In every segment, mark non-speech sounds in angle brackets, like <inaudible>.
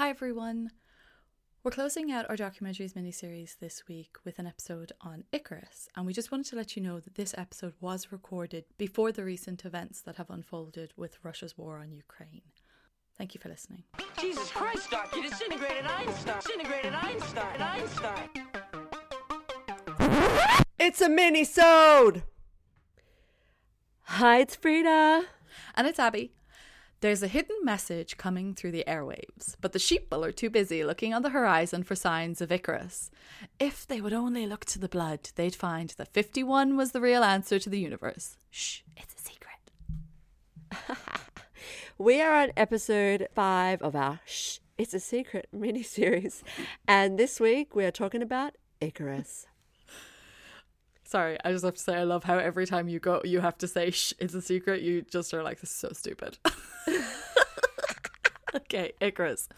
Hi, everyone. We're closing out our documentaries miniseries this week with an episode on Icarus, and we just wanted to let you know that this episode was recorded before the recent events that have unfolded with Russia's war on Ukraine. Thank you for listening. Jesus Christ, Doc, you disintegrated Einstein. Disintegrated Einstein. Einstein. It's a mini-sode! Hi, it's Frida. And it's Abby. There's a hidden message coming through the airwaves, but the sheeple are too busy looking on the horizon for signs of Icarus. If they would only look to the blood, they'd find that 51 was the real answer to the universe. Shh, it's a secret. <laughs> We are on episode five of our Shh, It's a Secret mini-series. And this week we are talking about Icarus. Sorry, I just have to say I love how every time you go, you have to say shh, it's a secret. You just are like, this is so stupid. <laughs> okay, Icarus.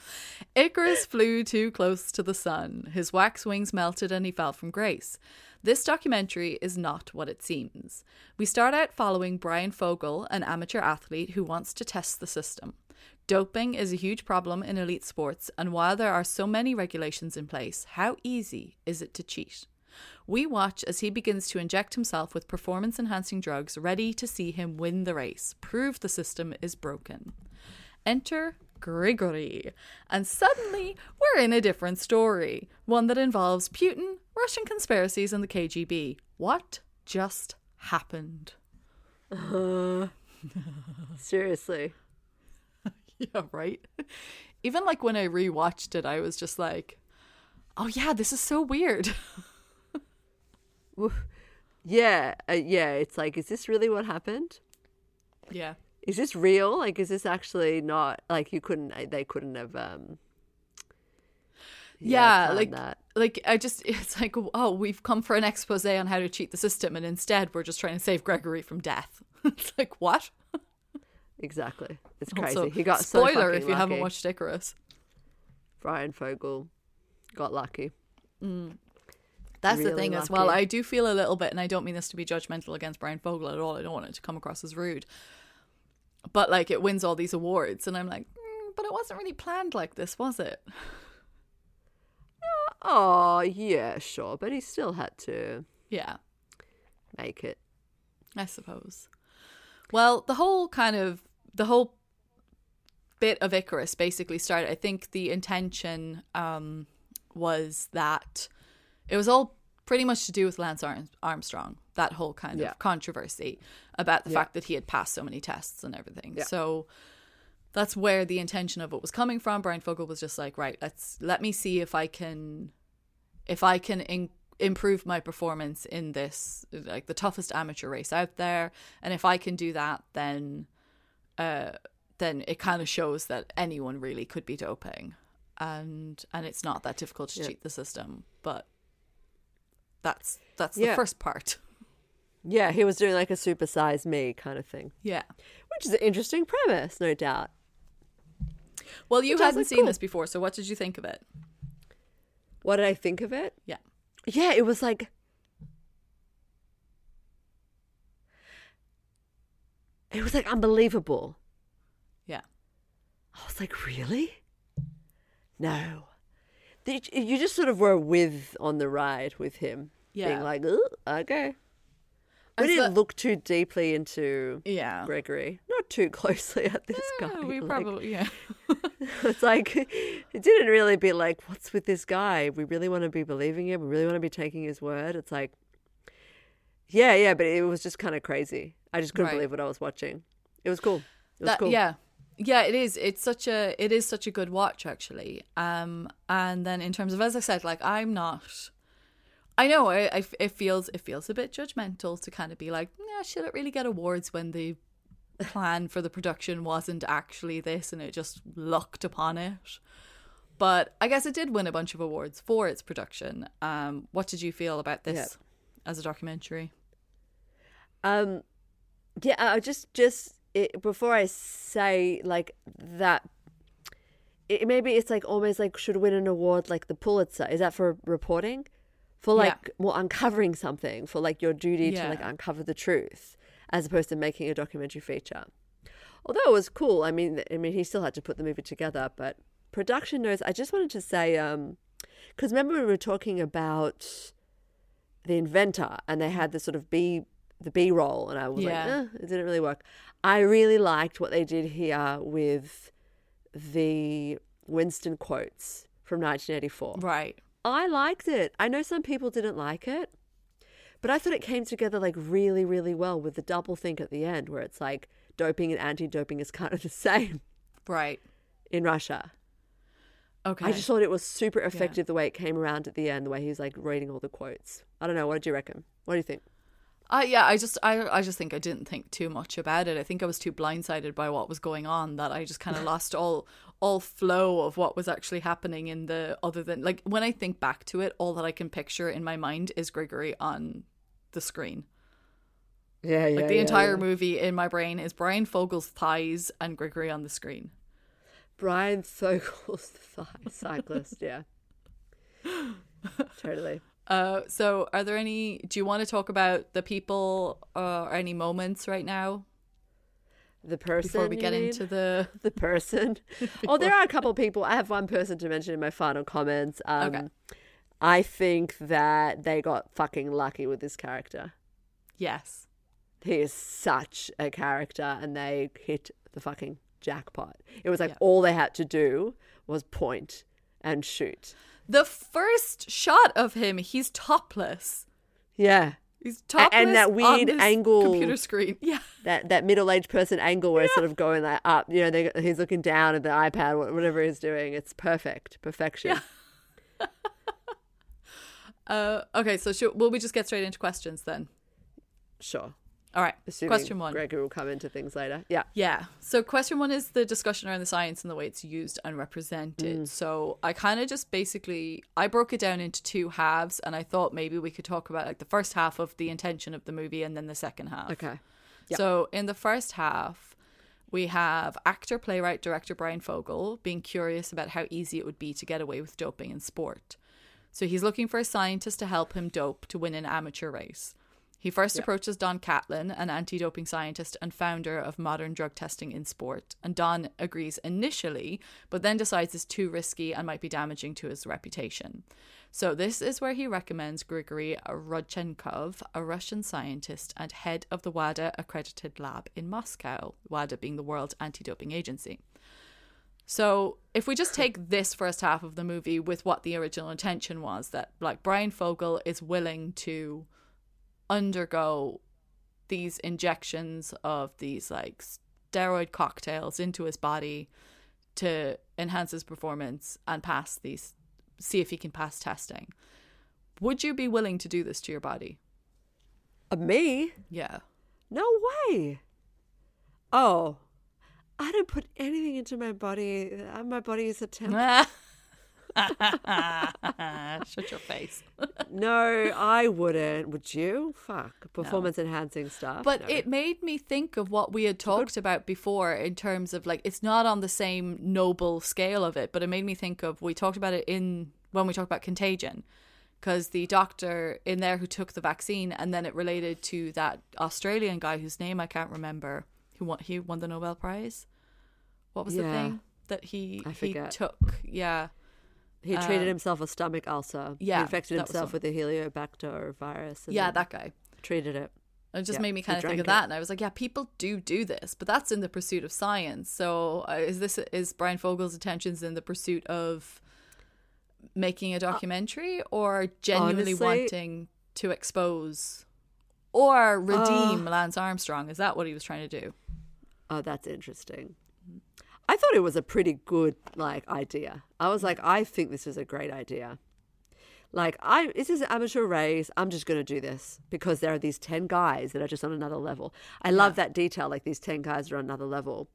Icarus flew too close to the sun. His wax wings melted and he fell from grace. This documentary is not what it seems. We start out following Bryan Fogel, an amateur athlete who wants to test the system. Doping is a huge problem in elite sports, and while there are so many regulations in place, how easy is it to cheat? We watch as he begins to inject himself with performance enhancing drugs, ready to see him win the race, prove the system is broken. Enter Grigory. And suddenly, we're in a different story. One that involves Putin, Russian conspiracies, and the KGB. What just happened? Uh, <laughs> seriously. <laughs> Yeah, right? Even like when I rewatched it, I was just like, oh yeah, this is so weird. <laughs> Yeah, uh, yeah. It's like, is this really what happened? yeah. Is this real? Like, is this actually not like you couldn't? They couldn't have. um Yeah, planned like that. like I just <laughs> it's like oh we've come for an expose on how to cheat the system and instead we're just trying to save Gregory from death. <laughs> it's like what? Exactly. It's crazy. Also, he got spoiler fucking if you haven't watched Icarus. Bryan Fogel got lucky. That's the Really thing as well. I do feel a little bit, and I don't mean this to be judgmental against Bryan Fogel at all. I don't want it to come across as rude. But like it wins all these awards, and I'm like, mm, but it wasn't really planned like this, was it? <laughs> Oh yeah, sure, but he still had to Yeah, make it. I suppose. Well, the whole kind of the whole bit of Icarus basically started. I think the intention um, was that it was all pretty much to do with Lance Armstrong. That whole kind Yeah. of controversy about the Yeah. fact that he had passed so many tests and everything. Yeah. So that's where the intention of it was coming from. Bryan Fogel was just like, right, let's let me see if I can, if I can in, improve my performance in this, like the toughest amateur race out there, and if I can do that, then, uh, then it kind of shows that anyone really could be doping, and and it's not that difficult to Yeah. cheat the system, but that's that's Yeah. the first part. Yeah, he was doing like a supersize me kind of thing, Yeah. which is an interesting premise, no doubt. Well, you Which hadn't like, seen cool. this before, so what did you think of it? What did I think of it? Yeah. Yeah, it was like it was like unbelievable. Yeah. I was like, really? No. You just sort of were with on the ride with him, Yeah. being like, okay. We I didn't thought- look too deeply into Yeah. Gregory, not too <laughs> closely at this guy. We like- probably yeah. <laughs> it's like it didn't really be like, what's with this guy? We really want to be believing him. We really want to be taking his word. It's like, yeah, yeah, but it was just kind of crazy. I just couldn't Right. believe what I was watching. It was cool. It was that cool. yeah yeah it is. It's such a it is such a good watch actually. Um and then in terms of as i said like i'm not i know I, I it feels it feels a bit judgmental to kind of be like yeah should it really get awards when the plan for the production wasn't actually this and it just looked upon it. But i guess it did win a bunch of awards for its production. Um what did you feel about this as a documentary? Um, yeah, I just just it, before I say like that, it, maybe it's like almost like should win an award like the Pulitzer. Is that for reporting? For Yeah. like more uncovering something, for like your duty to like uncover the truth, as opposed to making a documentary feature. Although it was cool. I mean, I mean, he still had to put the movie together, but production notes. I just wanted to say, um, because remember we were talking about the inventor, and they had the sort of B the B roll, and I was Yeah. like, eh, it didn't really work. I really liked what they did here with the Winston quotes from 1984. Right. I liked it. I know some people didn't like it, but I thought it came together like really, really well with the double think at the end, where it's like doping and anti-doping is kind of the <laughs> same Right. in Russia. Okay. I just thought it was super effective the way it came around at the end, the way he was like reading all the quotes. I don't know. What did you reckon? What do you think? Uh, yeah, I just I I just think I didn't think too much about it. I think I was too blindsided by what was going on that I just kind of lost all all flow of what was actually happening in the other than like when I think back to it, all that I can picture in my mind is Grigory on the screen. Yeah, yeah. Like the entire movie in my brain is Bryan Fogel's thighs and Grigory on the screen. Brian Sokol's <laughs> the cyclist. Yeah, <laughs> totally. Uh, so are there any? Do you want to talk about the people uh, or any moments right now The person before we get into the? <laughs> the person. <laughs> oh, there are a couple of people. I have one person to mention in my final comments. Um, Okay. I think that they got fucking lucky with this character. Yes. He is such a character, and they hit the fucking jackpot. It was like all they had to do was point and shoot. The first shot of him, he's topless. Yeah. He's topless and that weird angle- computer screen. <laughs> Yeah, That that middle aged person angle where it's sort of going like up, you know, they, he's looking down at the iPad, wha- whatever he's doing. It's perfect, perfection. <laughs> Uh, okay, so should, will we just get straight into questions then? Sure. All right. Assuming question one. Gregory will come into things later. Yeah. Yeah. So question one is the discussion around the science and the way it's used and represented. Mm. So I kind of just basically I broke it down into two halves, and I thought maybe we could talk about like the first half of the intention of the movie and then the second half. Okay. Yeah. So in the first half, we have actor, playwright, director Bryan Fogel being curious about how easy it would be to get away with doping in sport. So he's looking for a scientist to help him dope to win an amateur race. He first approaches Don Catlin, an anti doping scientist and founder of modern drug testing in sport. And Don agrees initially, but then decides it's too risky and might be damaging to his reputation. So, this is where he recommends Grigory Rodchenkov, a Russian scientist and head of the WADA accredited lab in Moscow, WADA being the World Anti Doping Agency. So, if we just take this first half of the movie with what the original intention was, that like Bryan Fogel is willing to undergo these injections of these like steroid cocktails into his body to enhance his performance and pass these see if he can pass testing. Would you be willing to do this to your body? Uh, me? Yeah. No way. Oh, I don't put anything into my body. Uh, My body is a temple. <laughs> <laughs> Shut your face. no, I wouldn't. Would you? Fuck. Performance enhancing stuff. But No. it made me think of what we had talked about before in terms of like it's not on the same noble scale of it, but it made me think of we talked about it in when we talked about contagion because the doctor in there who took the vaccine and then it related to that Australian guy whose name I can't remember who won he won the Nobel Prize. What was the thing that he he took? Yeah. He treated um, himself a stomach ulcer. yeah, He infected himself with a Helicobacter virus. and Yeah, that guy. treated it. It just Yeah, made me kind of think of it. that, and I was like, yeah, people do do this, but that's in the pursuit of science. So uh, is this is Bryan Fogel's attentions in the pursuit of making a uh, documentary, or genuinely honestly- wanting to expose or redeem uh, Lance Armstrong? Is that what he was trying to do? Oh, that's interesting. I thought it was a pretty good like idea. I was like, I think this is a great idea. Like, I this is an amateur race. I'm just going to do this because there are these ten guys that are just on another level. I love that detail. Like these ten guys are on another level,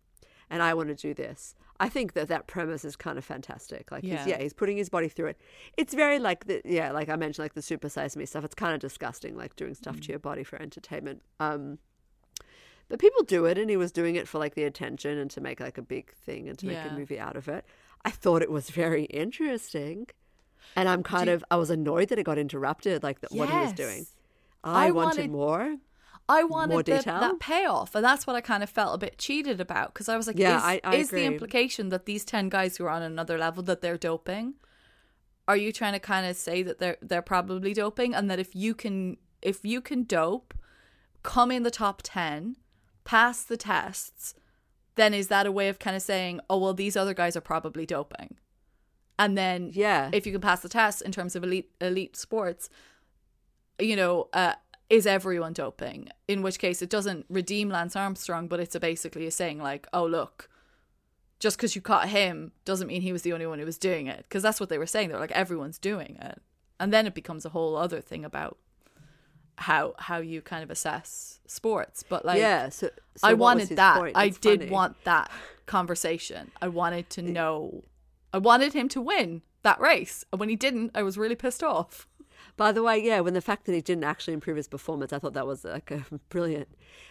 and I want to do this. I think that that premise is kind of fantastic. Like, Yeah. he's, yeah, he's putting his body through it. It's very like the yeah, like I mentioned, like the super size me stuff. It's kind of disgusting, like doing stuff to your body for entertainment. Um, but people do it, and he was doing it for like the attention and to make like a big thing and to make Yeah. a movie out of it. I thought it was very interesting, and I'm kind you- of I was annoyed that it got interrupted, like that what he was doing. I, I wanted, wanted- more. I wanted More the- that payoff, and that's what I kind of felt a bit cheated about because I was like, Yeah, is, I- I is the implication that these ten guys who are on another level that they're doping? Are you trying to kind of say that they're they're probably doping, and that if you can if you can dope, come in the top ten, pass the tests, then is that a way of kind of saying, oh well, these other guys are probably doping, and then Yeah. if you can pass the test in terms of elite elite sports, you know, uh, is everyone doping? In which case, it doesn't redeem Lance Armstrong, but it's a basically a saying like, oh look, just because you caught him doesn't mean he was the only one who was doing it, because that's what they were saying. They're like everyone's doing it, and then it becomes a whole other thing about how how you kind of assess sports. But like, yeah. So, so I wanted that. I did funny. want that conversation. I wanted to know. I wanted him to win that race, and when he didn't, I was really pissed off. By the way, yeah, when the fact that he didn't actually improve his performance, I thought that was like a <laughs> brilliant.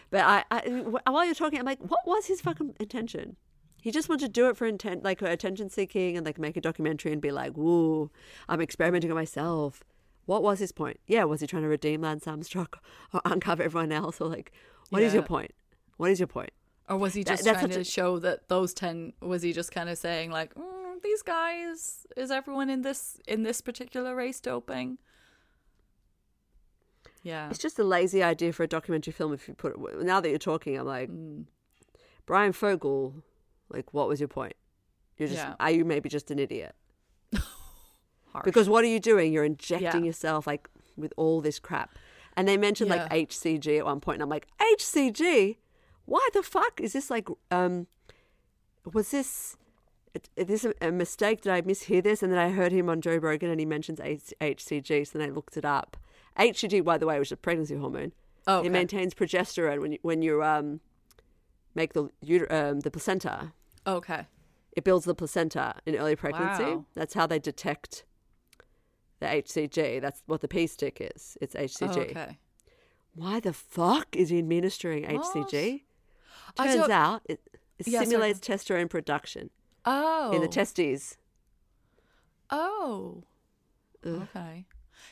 But I, I, while you're talking, I'm like, what was his fucking intention? He just wanted to do it for intent, like attention seeking, and like make a documentary and be like, "Woo, I'm experimenting on myself." What was his point? Yeah, was he trying to redeem Lance Armstrong <laughs> or uncover everyone else, or like, what is your point? What is your point? Or was he just that's trying to a- show that those ten? Was he just kind of saying like, mm, these guys? Is everyone in this in this particular race doping? Yeah, It's just a lazy idea for a documentary film. If you put it now that you're talking, I'm like, Mm. Bryan Fogel, like, what was your point? You're just, Yeah. are you maybe just an idiot? Harsh. Because what are you doing? You're injecting Yeah. yourself like with all this crap. And they mentioned Yeah. like HCG at one point, and I'm like, HCG? Why the fuck is this like? Um, was this? Is this a, mistake? Did I mishear this? And then I heard him on Joe Rogan, and he mentions HCG. So then I looked it up. HCG, by the way, was a pregnancy hormone. Oh, okay. It maintains progesterone when you, when you um make the um, the placenta. okay. It builds the placenta in early pregnancy. Wow. That's how they detect the HCG. That's what the P stick is. It's Oh, HCG. okay. Why the fuck is he administering HCG? Turns out it, it Yeah, sorry. testosterone production Oh, in the oh. testes. Oh. Okay.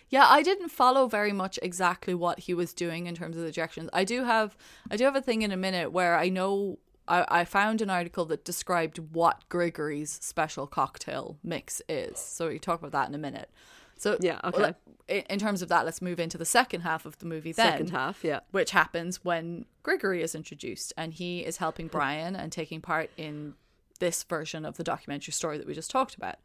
Yeah, I didn't follow very much exactly what he was doing in terms of the injections. I do have I do have a thing in a minute where I know I, I found an article that described what Gregory's special cocktail mix is. So we talk about that in a minute. So Yeah, okay. in terms of that, let's move into the second half of the movie then Second half, yeah. which happens when Gregory is introduced and he is helping Bryan and taking part in this version of the documentary story that we just talked about.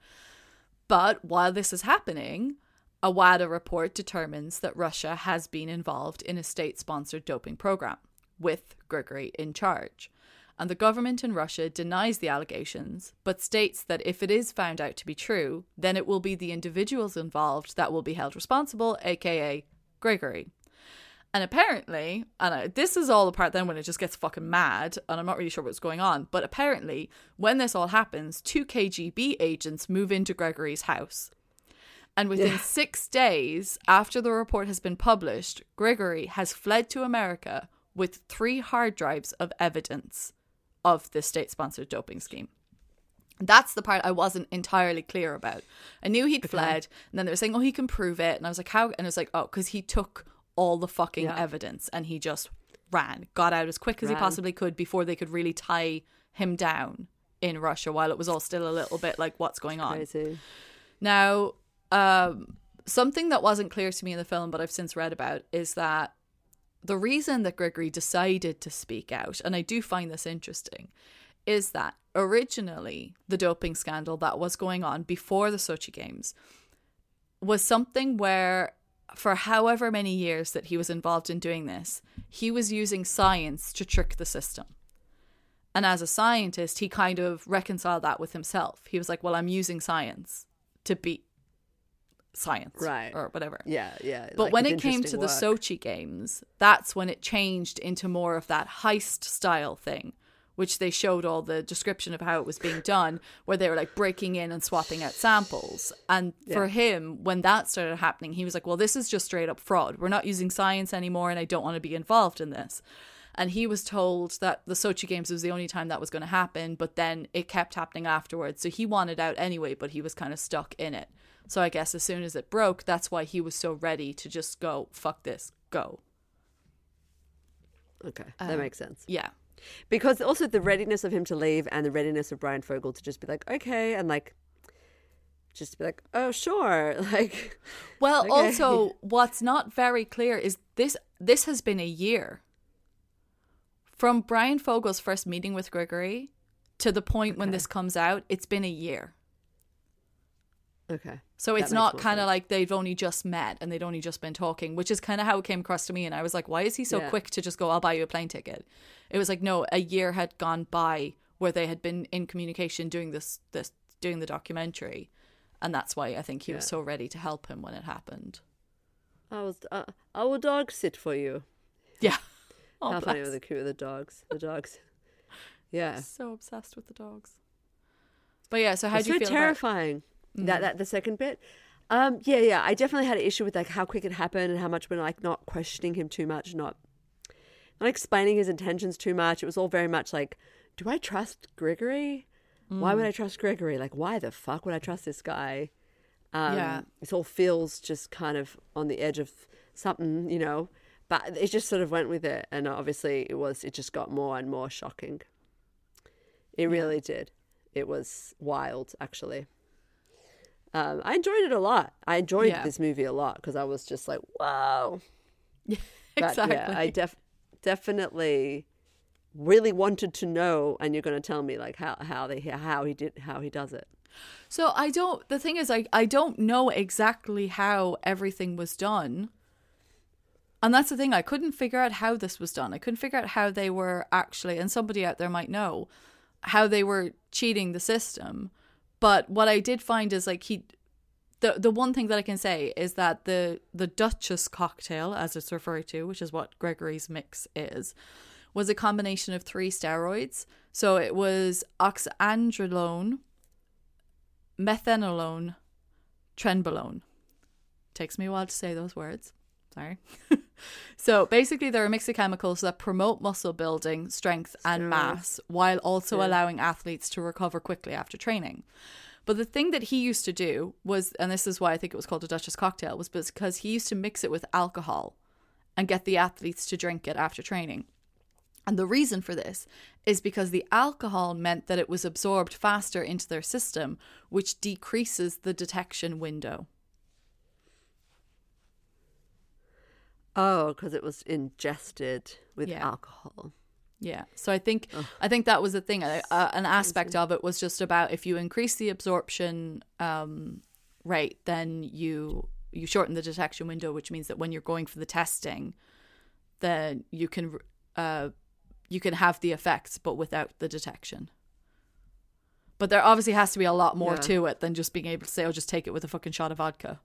But while this is happening, a WADA report determines that Russia has been involved in a state sponsored doping program with Gregory in charge. And the government in Russia denies the allegations, but states that if it is found out to be true, then it will be the individuals involved that will be held responsible, aka Gregory. And apparently, and I, this is all the part then when it just gets fucking mad, and I'm not really sure what's going on, but apparently, when this all happens, two KGB agents move into Gregory's house. And within six days after the report has been published, Gregory has fled to America with three hard drives of evidence of the state sponsored doping scheme. That's the part I wasn't entirely clear about. I knew he'd fled, and then they were saying, "Oh, he can prove it," and I was like, "How?" And it was like, "Oh, because he took all the fucking Yeah. evidence and he just ran, got out as quick as he possibly could before they could really tie him down in Russia, while it was all still a little bit like, what's going on?" Crazy. Now, um, something that wasn't clear to me in the film, but I've since read about, is that the reason that Gregory decided to speak out, and I do find this interesting, is that originally the doping scandal that was going on before the Sochi Games was something where, for however many years that he was involved in doing this, he was using science to trick the system. And as a scientist, he kind of reconciled that with himself. He was like, well, I'm using science to beat science. Right. Or whatever. Yeah, yeah. But like, when it came to interesting the. Sochi Games, that's when it changed into more of that heist style thing, which they showed all the description of how it was being done, where they were like breaking in and swapping out samples. And for him, when that started happening, he was like, well, this is just straight up fraud. We're not using science anymore, and I don't want to be involved in this. And he was told that the Sochi Games was the only time that was going to happen, but then it kept happening afterwards. So he wanted out anyway, but he was kind of stuck in it. So I guess as soon as it broke, that's why he was so ready to just go, fuck this, go. Okay, that um, makes sense. Yeah. Because also the readiness of him to leave and the readiness of Bryan Fogel to just be like, okay, and like, just be like, oh sure, <laughs> like, Well, Okay. also, what's not very clear is this this has been a year. From Bryan Fogel's first meeting with Gregory to the point when this comes out, it's been a year. Okay, So it's not kind of like they've only just met and they'd only just been talking, which is kind of how it came across to me. And I was like, why is he so Yeah. quick to just go, I'll buy you a plane ticket? It was like, no, a year had gone by where they had been in communication doing this, this doing the documentary. And that's why I think he was so ready to help him when it happened. I was, uh, I will dog sit for you. Yeah. Oh, How funny bless. were the with the dogs? The dogs, yeah. So obsessed with the dogs. But yeah, so how it's do you so feel about terrifying. That that the second bit. Um, yeah, yeah. I definitely had an issue with like how quick it happened and how much we're like not questioning him too much, not not explaining his intentions too much. It was all very much like, do I trust Gregory? Why Mm. would I trust Gregory? Like, why the fuck would I trust this guy? Um, Yeah. It all feels just kind of on the edge of something, you know. But it just sort of went with it, and obviously it was. It just got more and more shocking. It really did. It was wild, actually. Um, I enjoyed it a lot. I enjoyed Yeah. this movie a lot because I was just like, wow. <laughs> But exactly? yeah, I def- definitely really wanted to know, and you're going to tell me like how how they how he did how he does it. So I don't. The thing is, I I don't know exactly how everything was done, and that's the thing. I couldn't figure out how this was done. I couldn't figure out how they were actually, and somebody out there might know how they were cheating the system. But what I did find is like he, the the one thing that I can say is that the the Duchess cocktail, as it's referred to, which is what Gregory's mix is, was a combination of three steroids. So it was oxandrolone methenolone, trenbolone. Takes me a while to say those words. Sorry. <laughs> so basically, there are a mix of chemicals that promote muscle building, strength, and mass, while also Yeah. allowing athletes to recover quickly after training. But the thing that he used to do was, and this is why I think it was called a Duchess cocktail, was because he used to mix it with alcohol and get the athletes to drink it after training. And the reason for this is because the alcohol meant that it was absorbed faster into their system, which decreases the detection window. Oh, because it was ingested with Yeah. alcohol. Yeah. So I think I think that was the thing. Uh, an aspect of it was just about if you increase the absorption um, rate, then you you shorten the detection window, which means that when you're going for the testing, then you can uh, you can have the effects, but without the detection. But there obviously has to be a lot more Yeah. to it than just being able to say, "Oh, just take it with a fucking shot of vodka."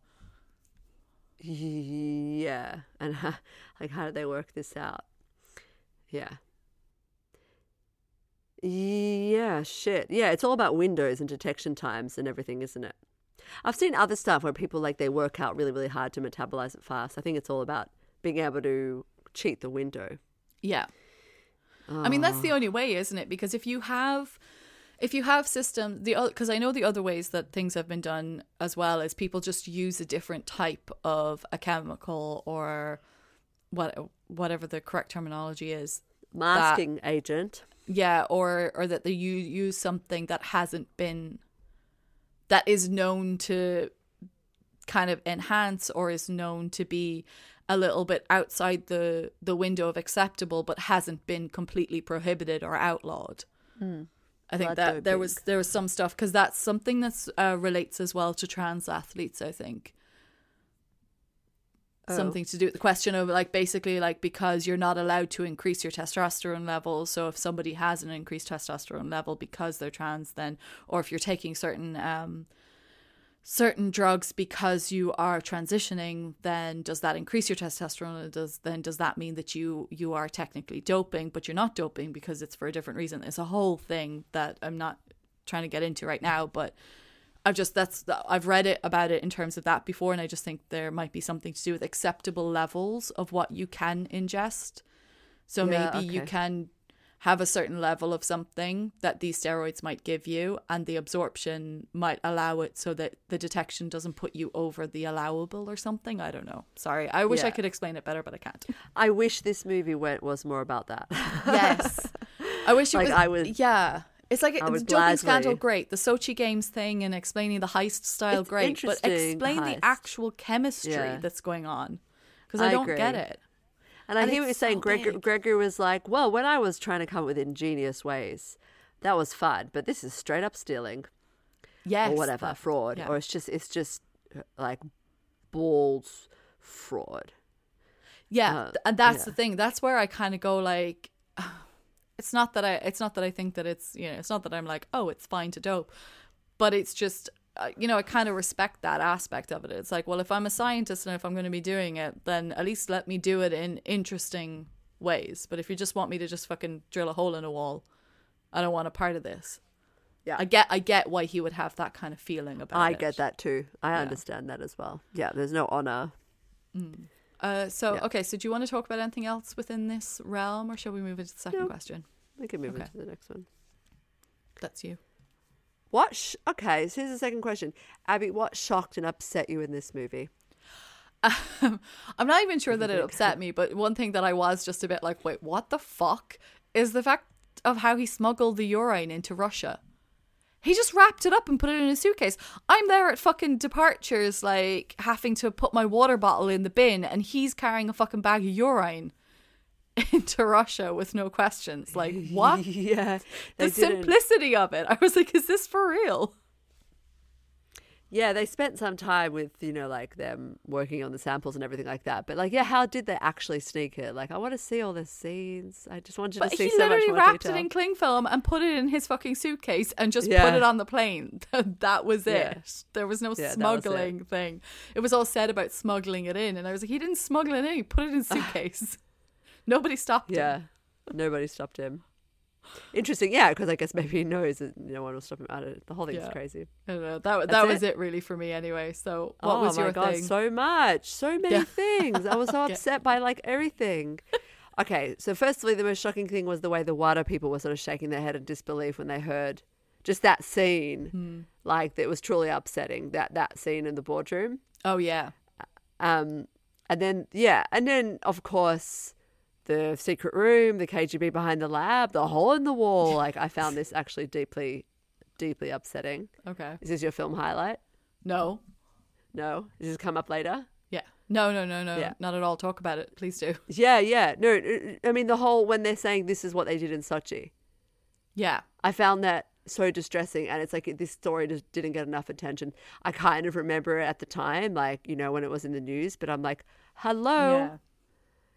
Yeah, and how, <laughs> like how did they work this out? Yeah. Yeah, shit. Yeah, it's all about windows and detection times and everything, isn't it? I've seen other stuff where people like they work out really, really hard to metabolize it fast. I think it's all about being able to cheat the window. Yeah. I mean, that's the ah. only way, isn't it? Because if you have, if you have system, the because I know the other ways that things have been done as well is people just use a different type of a chemical or what whatever the correct terminology is. Masking agent. Yeah, or or that they you use something that hasn't been that is known to kind of enhance or is known to be a little bit outside the the window of acceptable but hasn't been completely prohibited or outlawed. Hmm. I think Blood that there was there was some stuff because that's something that uh, relates as well to trans athletes. I think Oh. something to do with the question of like basically like because you're not allowed to increase your testosterone level so if somebody has an increased testosterone level because they're trans then or if you're taking certain um certain drugs because you are transitioning then does that increase your testosterone? And does then does that mean that you you are technically doping but you're not doping because it's for a different reason? It's a whole thing that i'm not trying to get into right now but I've just that's I've read it about it in terms of that before, and I just think there might be something to do with acceptable levels of what you can ingest. So Yeah, maybe you can have a certain level of something that these steroids might give you, and the absorption might allow it so that the detection doesn't put you over the allowable or something. I don't know. Sorry, I wish I could explain it better, but I can't. I wish this movie went was more about that. <laughs> Yes, I wish it Like, was. I Yeah. It's like the doping scandal, great. The Sochi Games thing and explaining the heist style, It's great. But explain the heist. actual chemistry Yeah. that's going on because I, I don't get it. And I And hear what you're saying. so Gregor. Gregory was like, well, when I was trying to come up with ingenious ways, that was fun. But this is straight up stealing Yes, or whatever, that- fraud. yeah. Or it's just, it's just uh, like balls fraud. Yeah, Uh, and that's yeah. the thing. That's where I kind of go like, <sighs> it's not that I, it's not that I think that it's, you know, it's not that I'm like, oh, it's fine to dope, but it's just, you know, I kind of respect that aspect of it. It's like, well, if I'm a scientist and if I'm going to be doing it, then at least let me do it in interesting ways. But if you just want me to just fucking drill a hole in a wall, I don't want a part of this. Yeah. I get, I get why he would have that kind of feeling about I it. I get that too. I understand that as well. Yeah, there's no honor. Uh, so Yeah. okay, so do you want to talk about anything else within this realm, or shall we move into the second No. question? We can move Okay. into the next one. That's you. What? Sh- okay, so here's the second question. Abby, what shocked and upset you in this movie? Um, I'm not even sure that it upset me, but one thing that I was just a bit like, wait, what the fuck? Is the fact of how he smuggled the urine into Russia. He just wrapped it up and put it in a suitcase. I'm there at fucking departures, like having to put my water bottle in the bin, and he's carrying a fucking bag of urine <laughs> into Russia with no questions. Like, <laughs> what? yeah, the didn't- simplicity of it. I was like, is this for real? Yeah, they spent some time with you know like them working on the samples and everything like that. But like, yeah, how did they actually sneak it? Like, I want to see all the scenes. I just wanted But to see he so much literally wrapped detail. it in cling film and put it in his fucking suitcase and just put it on the plane. <laughs> that was it. Yeah. There was no Yeah, was it. smuggling thing. It was all said about smuggling it in, and I was like, he didn't smuggle it in. He put it in suitcase. <laughs> Nobody stopped him. Yeah, nobody stopped him. Interesting, yeah, because I guess maybe he knows that no one will stop him. I don't, the whole thing's Yeah. crazy. I don't know. That that was it? it. really for me anyway. So what oh was my your god, thing? so much, so many Yeah. things. I was so <laughs> upset by like everything. Okay, so firstly, the most shocking thing was the way the WADA people were sort of shaking their head in disbelief when they heard just that scene. Hmm. Like it was truly upsetting that that scene in the boardroom. oh yeah. Um, and then yeah, and then of course the secret room, the KGB behind the lab, the hole in the wall. <laughs> Like I found this actually deeply, deeply upsetting. Okay. Is this your film highlight? No. No, does this come up later? Yeah. No. No. No. No. Yeah. Not at all. Talk about it, please do. <laughs> Yeah, yeah. No, uh, I mean the whole when they're saying this is what they did in Sochi. Yeah. I found that so distressing, and it's like this story just didn't get enough attention. I kind of remember it at the time, like you know when it was in the news, but I'm like, hello. Yeah.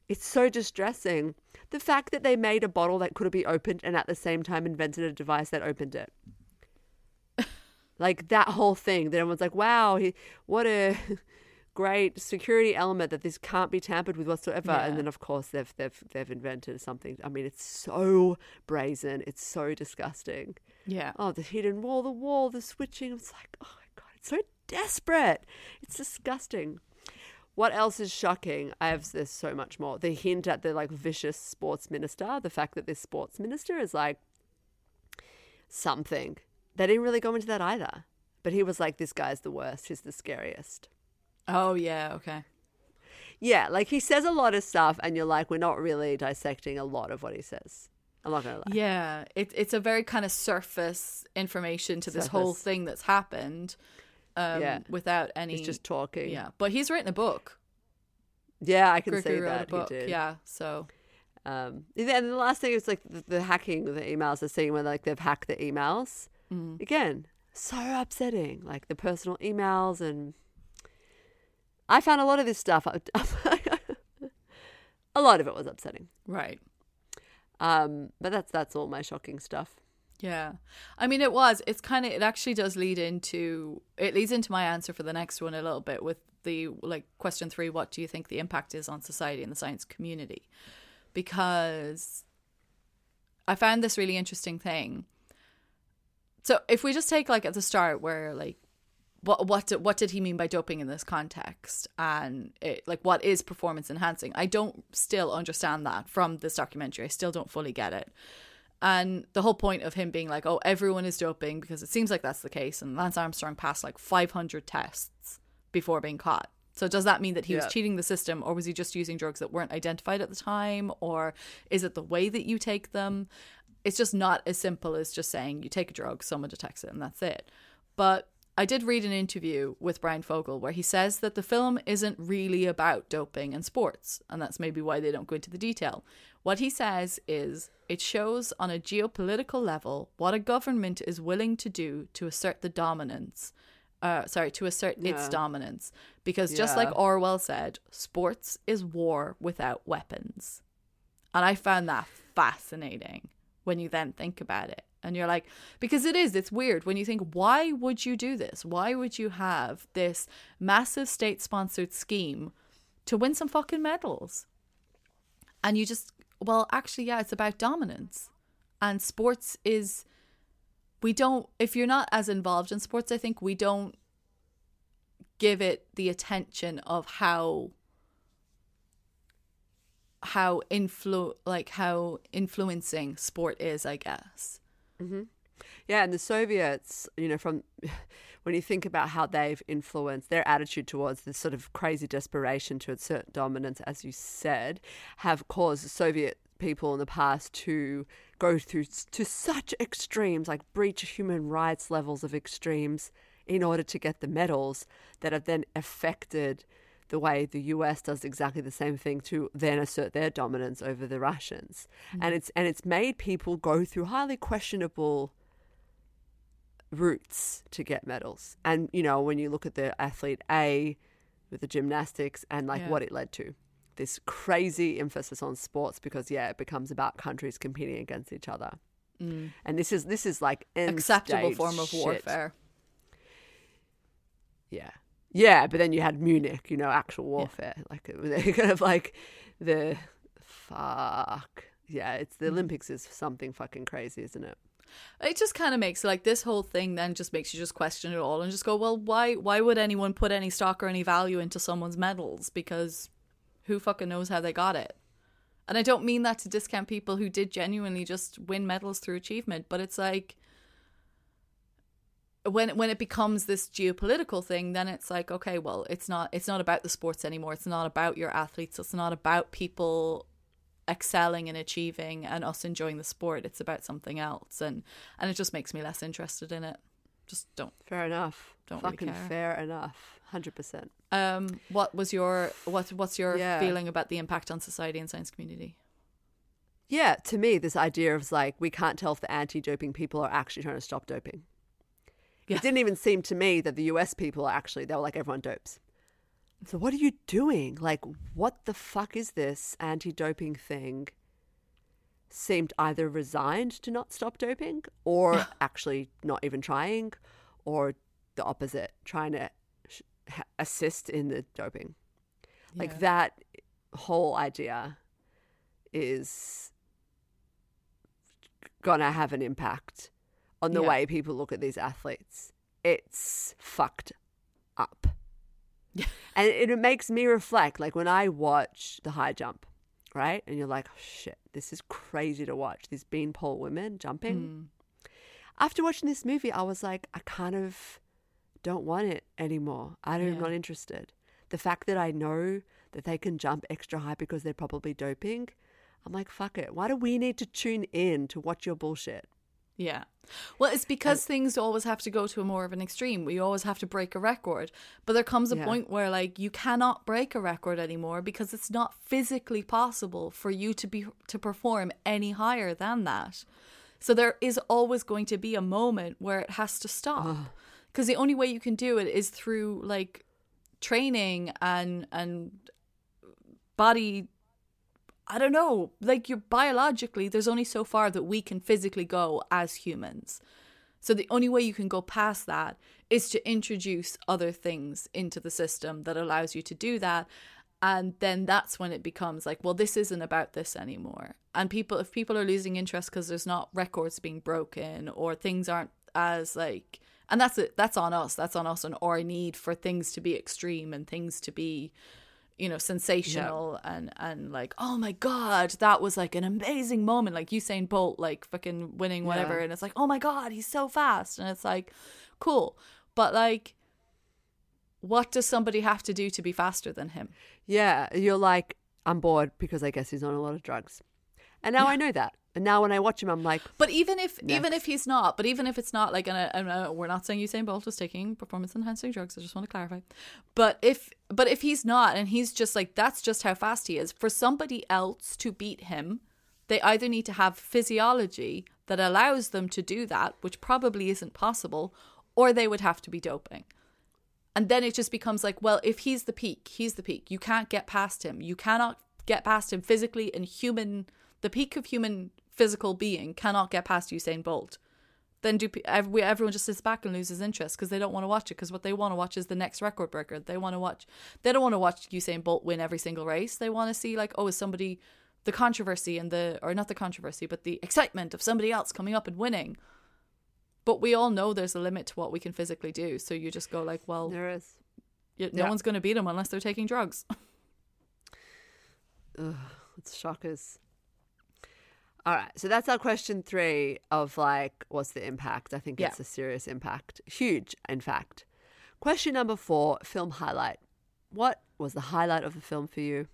It's so distressing. The fact that they made a bottle that couldn't be opened and at the same time invented a device that opened it. <laughs> like that whole thing. That everyone's like, wow, he, what a <laughs> great security element that this can't be tampered with whatsoever. Yeah. And then of course they've they've they've invented something. I mean, it's so brazen. It's so disgusting. Yeah. Oh, the hidden wall, the wall, the switching. It's like, oh my god, it's so desperate. It's disgusting. What else is shocking? I have there's so much more. The hint at the like vicious sports minister, the fact that this sports minister is like something. They didn't really go into that either. But he was like, this guy's the worst. He's the scariest. Oh yeah. Okay. Yeah, like he says a lot of stuff, and you're like, we're not really dissecting a lot of what he says. I'm not gonna lie. Yeah, it, it's a very kind of surface information to this whole thing that's happened um, Yeah. without any. He's just talking. Yeah, but he's written a book. yeah, I can see wrote that a book. he did. Yeah, so Um, and then the last thing is like the, the hacking of the emails, the scene where like they've hacked the emails. Mm. Again, so upsetting. Like the personal emails, and I found a lot of this stuff. <laughs> a lot of it was upsetting. right. Um, but that's that's all my shocking stuff. Yeah. I mean it was it's kind of it actually does lead into it leads into my answer for the next one a little bit with the like question 3 what do you think the impact is on society and the science community? Because I found this really interesting thing. So if we just take like at the start where like what what what did he mean by doping in this context and it, like what is performance enhancing? I don't still understand that from this documentary. I still don't fully get it. And the whole point of him being like, oh, everyone is doping because it seems like that's the case. And Lance Armstrong passed like 500 tests before being caught. So does that mean that he Yeah. was cheating the system or was he just using drugs that weren't identified at the time? Or is it the way that you take them? It's just not as simple as just saying you take a drug, someone detects it, and that's it. But I did read an interview with Bryan Fogel where he says that the film isn't really about doping and sports, and that's maybe why they don't go into the detail. What he says is it shows on a geopolitical level what a government is willing to do to assert the dominance. Uh, sorry, to assert its dominance. Because just like Orwell said, sports is war without weapons. And I found that fascinating when you then think about it. And you're like, because it is, it's weird when you think, why would you do this? Why would you have this massive state sponsored scheme to win some fucking medals? And you just, well, actually, yeah, it's about dominance. And sports is, we don't, if you're not as involved in sports, I think we don't give it the attention of how how influ like how influencing sport is i guess Mm-hmm. Yeah, and the Soviets, you know, from <sighs> when you think about how they've influenced their attitude towards this sort of crazy desperation to assert dominance, as you said, have caused Soviet people in the past to go through to such extremes, like breach human rights levels of extremes, in order to get the medals that have then affected the way the US does exactly the same thing to then assert their dominance over the Russians. Mm. And it's and it's made people go through highly questionable routes to get medals. And you know, when you look at the athlete A with the gymnastics and like Yeah. what it led to. This crazy emphasis on sports because yeah, it becomes about countries competing against each other. Mm. And this is this is like acceptable form of shit. warfare Yeah. Yeah, but then you had Munich, you know, actual warfare. Like it was <laughs> kind of like the fuck. Yeah, it's Mm. the Olympics is something fucking crazy, isn't it? it just kind of makes like this whole thing then just makes you just question it all and just go well why why would anyone put any stock or any value into someone's medals because who fucking knows how they got it and i don't mean that to discount people who did genuinely just win medals through achievement but it's like when when it becomes this geopolitical thing then it's like okay well it's not it's not about the sports anymore it's not about your athletes it's not about people excelling and achieving and us enjoying the sport it's about something else and and it just makes me less interested in it just don't Fair enough. Don't really fucking care. fair enough. Hundred percent. um what was your what what's your Yeah. feeling about the impact on society and science community Yeah, to me, this idea of like we can't tell if the anti-doping people are actually trying to stop doping. Yeah. It didn't even seem to me that the US people actually they were like everyone dopes. So what are you doing? Like what the fuck is this anti-doping thing? Seemed either resigned to not stop doping or actually not even trying or the opposite, trying to sh- assist in the doping. Like that whole idea is gonna have an impact on the Yeah. way people look at these athletes. It's fucked up. <laughs> And it, it makes me reflect, like when I watch the high jump, right? And you're like, oh, shit, this is crazy to watch. These beanpole women jumping. Mm. After watching this movie, I was like, I kind of don't want it anymore. I don't, I'm Yeah. not interested. The fact that I know that they can jump extra high because they're probably doping, I'm like, fuck it. Why do we need to tune in to watch your bullshit? Yeah. Well, it's because things always have to go to a more of an extreme. We always have to break a record. But there comes a Yeah. point where like you cannot break a record anymore because it's not physically possible for you to be to perform any higher than that. So there is always going to be a moment where it has to stop. Cuz the only way you can do it is through like training and and body I don't know, like you're biologically, there's only so far that we can physically go as humans. So the only way you can go past that is to introduce other things into the system that allows you to do that. And then that's when it becomes like, well, this isn't about this anymore. And people, if people are losing interest because there's not records being broken or things aren't as like, and that's it, that's on us. That's on us and our need for things to be extreme and things to be you know sensational and and like oh my god that was like an amazing moment like Usain Bolt like fucking winning whatever Yeah. and it's like oh my god he's so fast and it's like cool but like what does somebody have to do to be faster than him Yeah, you're like, I'm bored because I guess he's on a lot of drugs. And now I know that. And now when I watch him, I'm like, But even if even if he's not, but even if it's not like, and, and uh, we're not saying Usain Bolt is taking performance enhancing drugs. I just want to clarify. But if but if he's not, and he's just like that's just how fast he is. For somebody else to beat him, they either need to have physiology that allows them to do that, which probably isn't possible, or they would have to be doping. And then it just becomes like, well, if he's the peak, he's the peak. You can't get past him. You cannot get past him physically and human. The peak of human physical being cannot get past Usain Bolt. Then do pe- ev- we- everyone just sits back and loses interest because they don't want to watch it because what they want to watch is the next record breaker. They want to watch. They don't want to watch Usain Bolt win every single race. They want to see like, oh, is somebody the controversy and the or not the controversy, but the excitement of somebody else coming up and winning. But we all know there's a limit to what we can physically do. So you just go like, well, there is. y- no Yeah. one's going to beat them unless they're taking drugs. Ugh, It's shockers. All right, so that's our question three of like, what's the impact? I think Yeah. it's a serious impact, huge, in fact. Question number four, film highlight. What was the highlight of the film for you?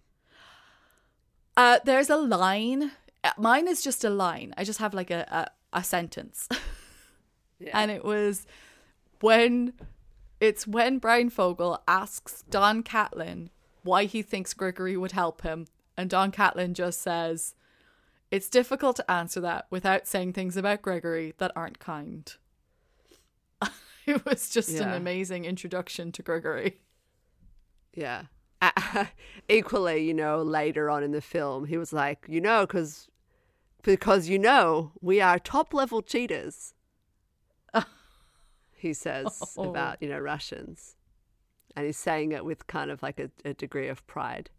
Uh, there's a line. uh, Mine is just a line. I just have like a a, a sentence, <laughs> and it was when it's when Bryan Fogel asks Don Catlin why he thinks Gregory would help him, and Don Catlin just says, "It's difficult to answer that without saying things about Gregory that aren't kind." <laughs> it was just an amazing introduction to Gregory. Yeah. <laughs> Equally, you know, later on in the film, he was like, you know, because because you know we are top level cheaters. <laughs> he says Oh. about you know Russians, and he's saying it with kind of like a, a degree of pride,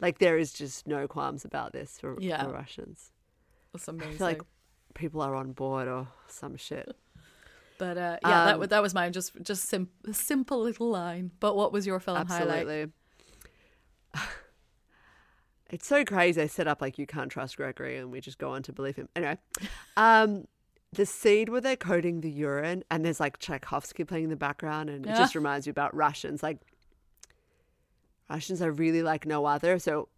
like there is just no qualms about this for, Yeah. for Russians. That's I feel like people are on board or some shit. <laughs> But uh, yeah, that Um, wa- that was mine. Just just sim- simple little line. But what was your film highlight? Absolutely. <laughs> It's so crazy. They set up like you can't trust Gregory, and we just go on to believe him. Anyway, <laughs> um, the scene where they're coding the urine, and there's like Tchaikovsky playing in the background, and it Yeah. just reminds you about Russians. Like Russians are really like no other. So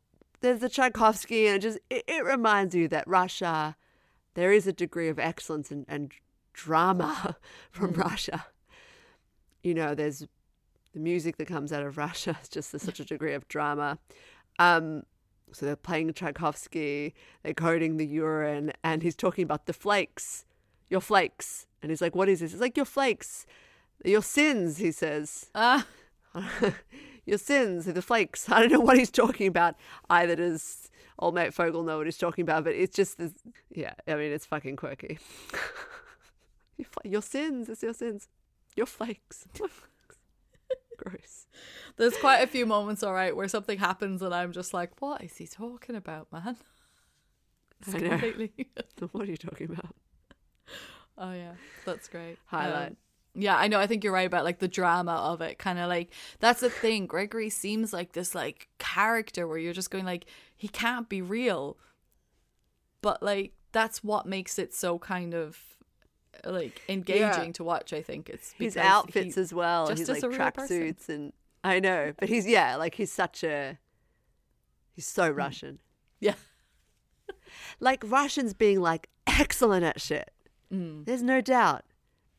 there's the Tchaikovsky, and it just it, it reminds you that Russia, there is a degree of excellence and, and drama <laughs> from Russia. You know, there's the music that comes out of Russia is just such a degree of drama. Um, so they're playing Tchaikovsky, they're coding the urine, and he's talking about the flakes, your flakes. And he's like, What is this? It's like, Your flakes, your sins, he says. Ah, <laughs> your sins, the flakes. <laughs> I don't know what he's talking about. Either does old mate Fogel know what he's talking about, but it's just this. Yeah, I mean, it's fucking quirky. <laughs> your, fl- your sins, it's your sins. Your flakes. <laughs> Gross. there's quite a few moments, all right, where something happens and I'm just like, what is he talking about, man? It's I know. completely. what are you talking about? oh yeah, that's great. Highlight. Um, yeah, I know. I think you're right about like the drama of it. Kind of like that's the thing. Gregory seems like this like character where you're just going like he can't be real, but like that's what makes it so kind of like engaging to watch. I think it's His outfits as well. just He's as like tracksuits and I know, but he's yeah, like he's such a he's so Hmm. Russian. Yeah, <laughs> Like Russians being like excellent at shit. There's no doubt.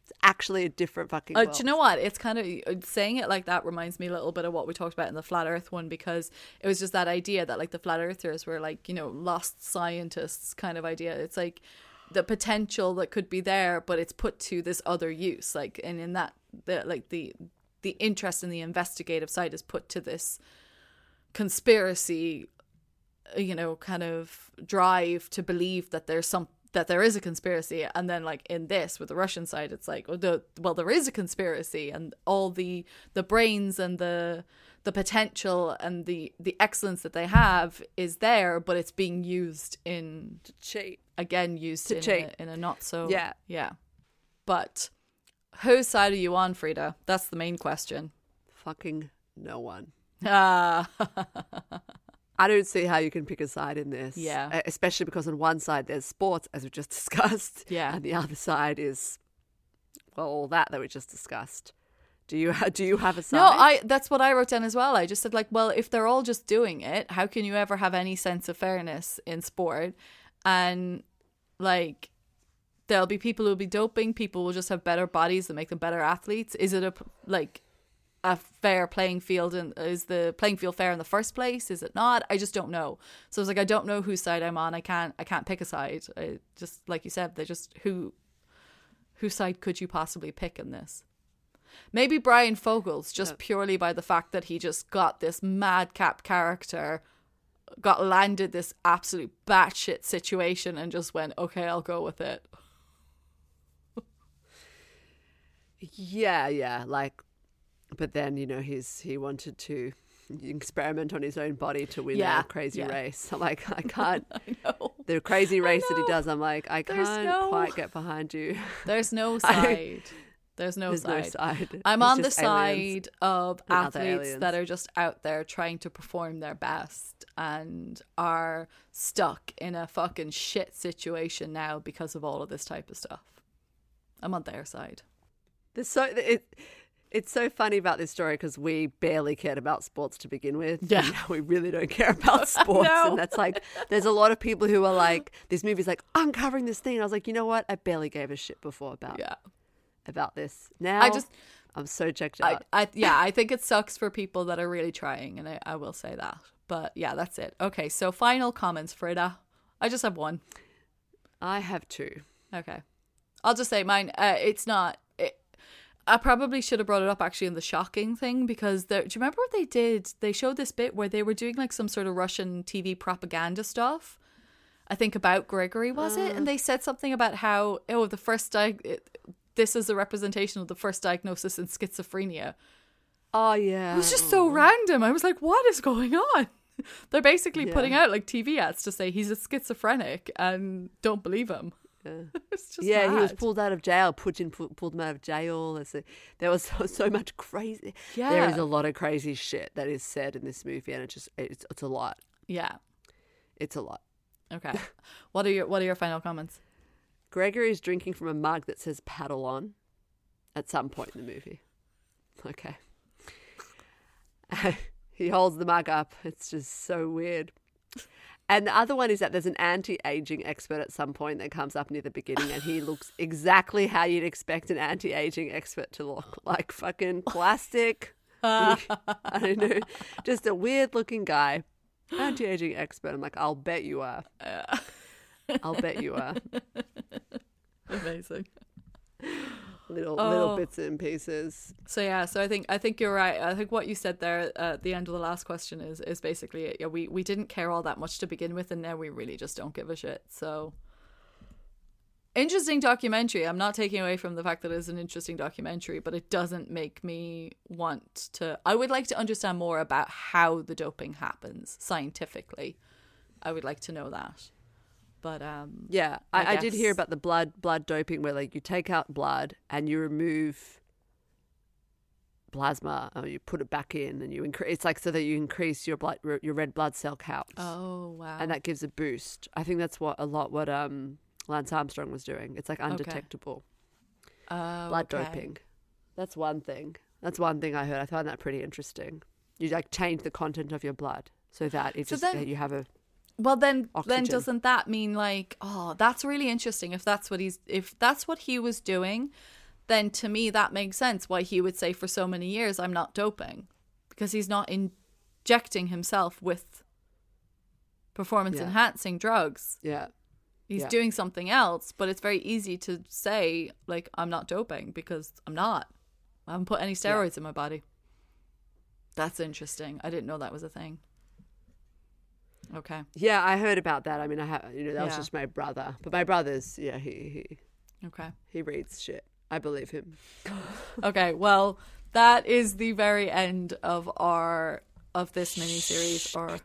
It's actually a different fucking Uh, do you know what? It's kind of saying it like that reminds me a little bit of what we talked about in the flat Earth one because it was just that idea that like the flat Earthers were like you know lost scientists kind of idea. It's like the potential that could be there, but it's put to this other use. Like and in that the like the the interest in the investigative side is put to this conspiracy you know kind of drive to believe that there's some that there is a conspiracy and then like in this with the russian side it's like oh, the well there is a conspiracy and all the the brains and the the potential and the the excellence that they have is there but it's being used in cheat. again used To in cheat. a, in a not so Yeah. yeah but whose side are you on frida that's the main question Fucking no one. Ah, <laughs> I don't see how you can pick a side in this. Yeah. Especially because on one side there's sports, as we just <laughs> discussed. Yeah. And the other side is, well, all that that we just discussed. Do you ha- <laughs> do you have a side? no, I. That's what I wrote down as well. I just said like, well, if they're all just doing it, how can you ever have any sense of fairness in sport? And like, there'll be people who'll be doping. People will just have better bodies that make them better athletes. Is it a like a fair playing field? And is the playing field fair in the first place? Is it not? I just don't know. So it's like I don't know whose side I'm on. I can't. I can't pick a side. I just like you said, they just who whose side could you possibly pick in this? Maybe Bryan Fogels, just purely by the fact that he just got this madcap character, got landed this absolute batshit situation, and just went, okay, I'll go with it. <laughs> Yeah, yeah. Like, but then you know he's he wanted to experiment on his own body to win Yeah, a crazy yeah. race. I'm like, I <laughs> can't. I know. The crazy race that he does, I'm like, I There's can't no- quite get behind you. <laughs> <laughs> There's no side. There's no There's side. no side. I'm It's on the side of athletes that are just out there trying to perform their best and are stuck in a fucking shit situation now because of all of this type of stuff. I'm on their side. There's so it. It's so funny about this story because we barely cared about sports to begin with. Yeah. we really don't care about <laughs> sports, know. and that's like there's a lot of people who are like, this movie's like uncovering this thing. And I was like, you know what? I barely gave a shit before about Yeah. about this. Now I just I'm so checked I, out. I yeah, I think it sucks for people that are really trying, and I, I will say that. But yeah, that's it. Okay, so final comments, Frida. I just have one. I have two. Okay, I'll just say mine. Uh, it's not. I probably should have brought it up actually in the shocking thing because there, do you remember what they did? They showed this bit where they were doing like some sort of Russian TV propaganda stuff. I think about Gregory was it, and uh. they said something about how oh the first di- it, this is a representation of the first diagnosis in schizophrenia. Oh yeah. It was just so mm. random. I was like, what is going on? <laughs> They're basically Yeah. putting out like TV ads to say he's a schizophrenic and don't believe him. Yeah. <laughs> It's yeah, he was pulled out of jail. Putin pu- pulled him out of jail. A- There was <laughs> so, so much crazy. there is a lot of crazy shit that is said in this movie, and it just it's, it's a lot. Yeah. It's a lot. Okay. <laughs> what are your What are your final comments? Gregory is drinking from a mug that says "paddle on" at some point in the movie. Okay. he holds the mug up. It's just so weird. And the other one is that there's an anti-aging expert at some point that comes up near the beginning, and he looks <laughs> exactly how you'd expect an anti-aging expert to look, <laughs> like fucking plastic. <laughs> I don't know, just a weird-looking guy, anti-aging expert. I'm like, I'll bet you are. I'll bet you are. Amazing. Little Oh. little bits and pieces. So yeah, so I think I think you're right. I think what you said there at the end of the last question is is basically it. Yeah, we we didn't care all that much to begin with, and now we really just don't give a shit. So interesting documentary. I'm not taking away from the fact that it's an interesting documentary, but it doesn't make me want to. I would like to understand more about how the doping happens scientifically. I would like to know that. But um, Yeah, I I, I, did hear about the blood blood doping where like you take out blood and you remove plasma or you put it back in and you increase it's like so that you increase your blood your red blood cell count oh wow, and that gives a boost. I think that's what a lot what um Lance Armstrong was doing. It's like undetectable oh, blood okay. doping. That's one thing. That's one thing I heard. I found that pretty interesting. You like change the content of your blood so that it So just then- that you have a Well, then, then doesn't that mean like, oh, that's really interesting? If that's what he's, if that's what he was doing, then to me that makes sense. Why he would say for so many years, I'm not doping, because he's not injecting himself with performance Yeah. enhancing drugs. yeah. He's Yeah. doing something else, but it's very easy to say like I'm not doping because I'm not. I haven't put any steroids in my body. That's interesting. I didn't know that was a thing. Okay. Yeah, I heard about that. I mean, I have, you know, that was Yeah. just my brother. But my brother's, yeah, he, he, Okay. he reads shit. I believe him. <laughs> Okay, well, that is the very end of our of this mini series. Or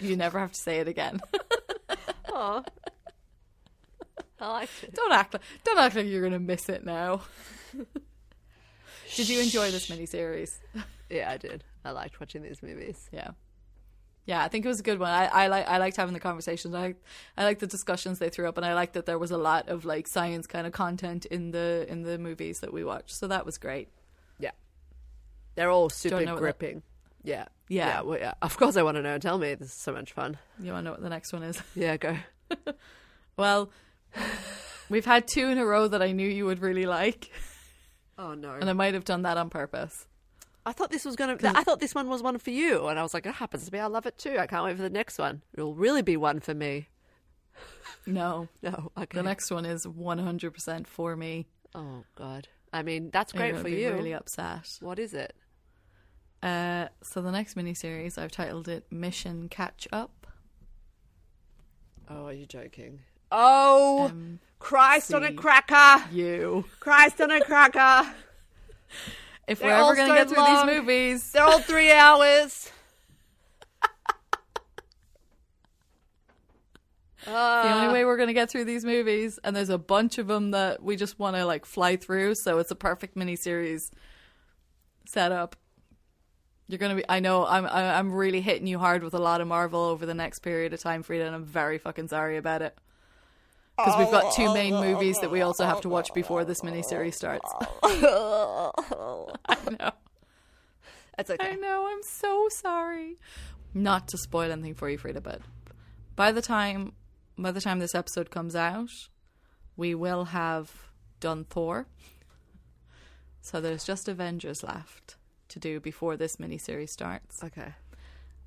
you never have to say it again. <laughs> Oh, I liked it. don't act like don't act like you're gonna miss it now. <laughs> Did you enjoy this miniseries? Yeah, I did. I liked watching these movies. Yeah. Yeah, I think it was a good one. I, I like I liked having the conversations. I I liked the discussions they threw up, and I liked that there was a lot of like science kind of content in the in the movies that we watched. So that was great. Yeah. They're all super what that- gripping. Yeah. Yeah. Yeah, well, yeah. Of course I want to know. Tell me. This is so much fun. You want to know what the next one is? Yeah, go. <laughs> Well, we've had two in a row that I knew you would really like, Oh no. and I might have done that on purpose. I thought this was gonna. I thought this one was one for you, and I was like, it happens to me. I love it too. I can't wait for the next one. It'll really be one for me. No, <laughs> No, okay. the next one is 100% for me. Oh God. I mean, that's great for you. Really upset. What is it? Uh, so the next miniseries, I've titled it Mission Catch Up. Oh, are you joking? Oh, Um, Christ on a cracker! you. Christ on a cracker! <laughs> If They're we're ever going to get through long. these movies, They're all three hours. <laughs> the only uh. way we're going to get through these movies, and there's a bunch of them that we just want to like fly through, so it's a perfect miniseries setup. You're gonna be. I know. I'm. I'm really hitting you hard with a lot of Marvel over the next period of time, Frida, and I'm very fucking sorry about it. Because we've got two main movies that we also have to watch before this miniseries starts. <laughs> I know. That's I know. I'm so sorry. Not to spoil anything for you, Frida, but by the time by the time this episode comes out, we will have done Thor. So there's just Avengers left to do before this miniseries starts. Okay.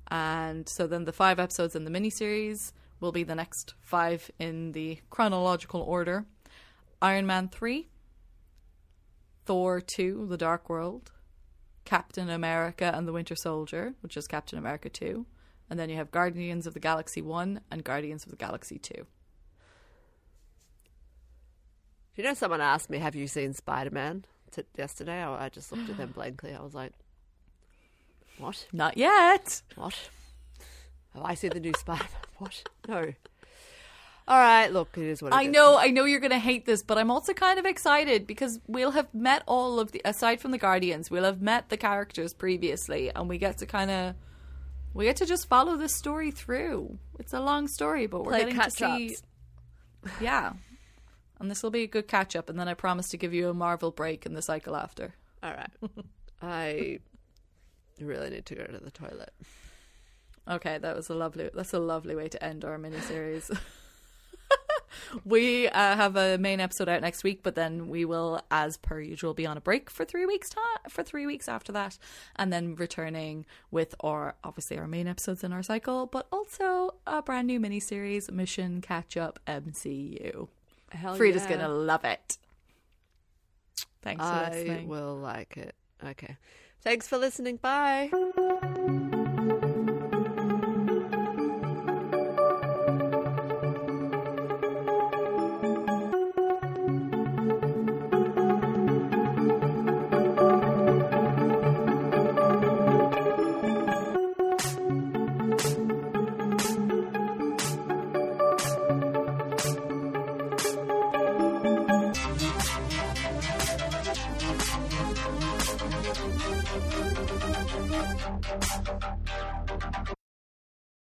And so then the five episodes in the miniseries will be the next five in the chronological order Iron Man 3, Thor 2, The Dark World, Captain America and the Winter Soldier, which is Captain America 2. And then you have Guardians of the Galaxy 1 and Guardians of the Galaxy 2. You know, someone asked me, "Have you seen Spider Man?" T- yesterday, I I just looked at them blankly. I was like, "What? Not yet! What? Have I seen the new <laughs> Spider Man? What? No." All right, look, it is what it I is. know, I know you're going to hate this, but I'm also kind of excited because we'll have met all of the, aside from the Guardians, we'll have met the characters previously, and we get to kind of, we get to just follow this story through. It's a long story, but we're Play getting to see, ups. <laughs> yeah. And this will be a good catch up, and then I promise to give you a Marvel break in the cycle after. All right, <laughs> I really need to go to the toilet. Okay, that was a lovely. That's a lovely way to end our mini series. <laughs> we uh, have a main episode out next week, but then we will, as per usual, be on a break for three weeks. time for three weeks after that, and then returning with our obviously our main episodes in our cycle, but also a brand new mini series, Mission Catch Up MCU. Hell Frida's yeah. gonna love it. Thanks for I listening. will like it. Okay. Thanks for listening. Bye.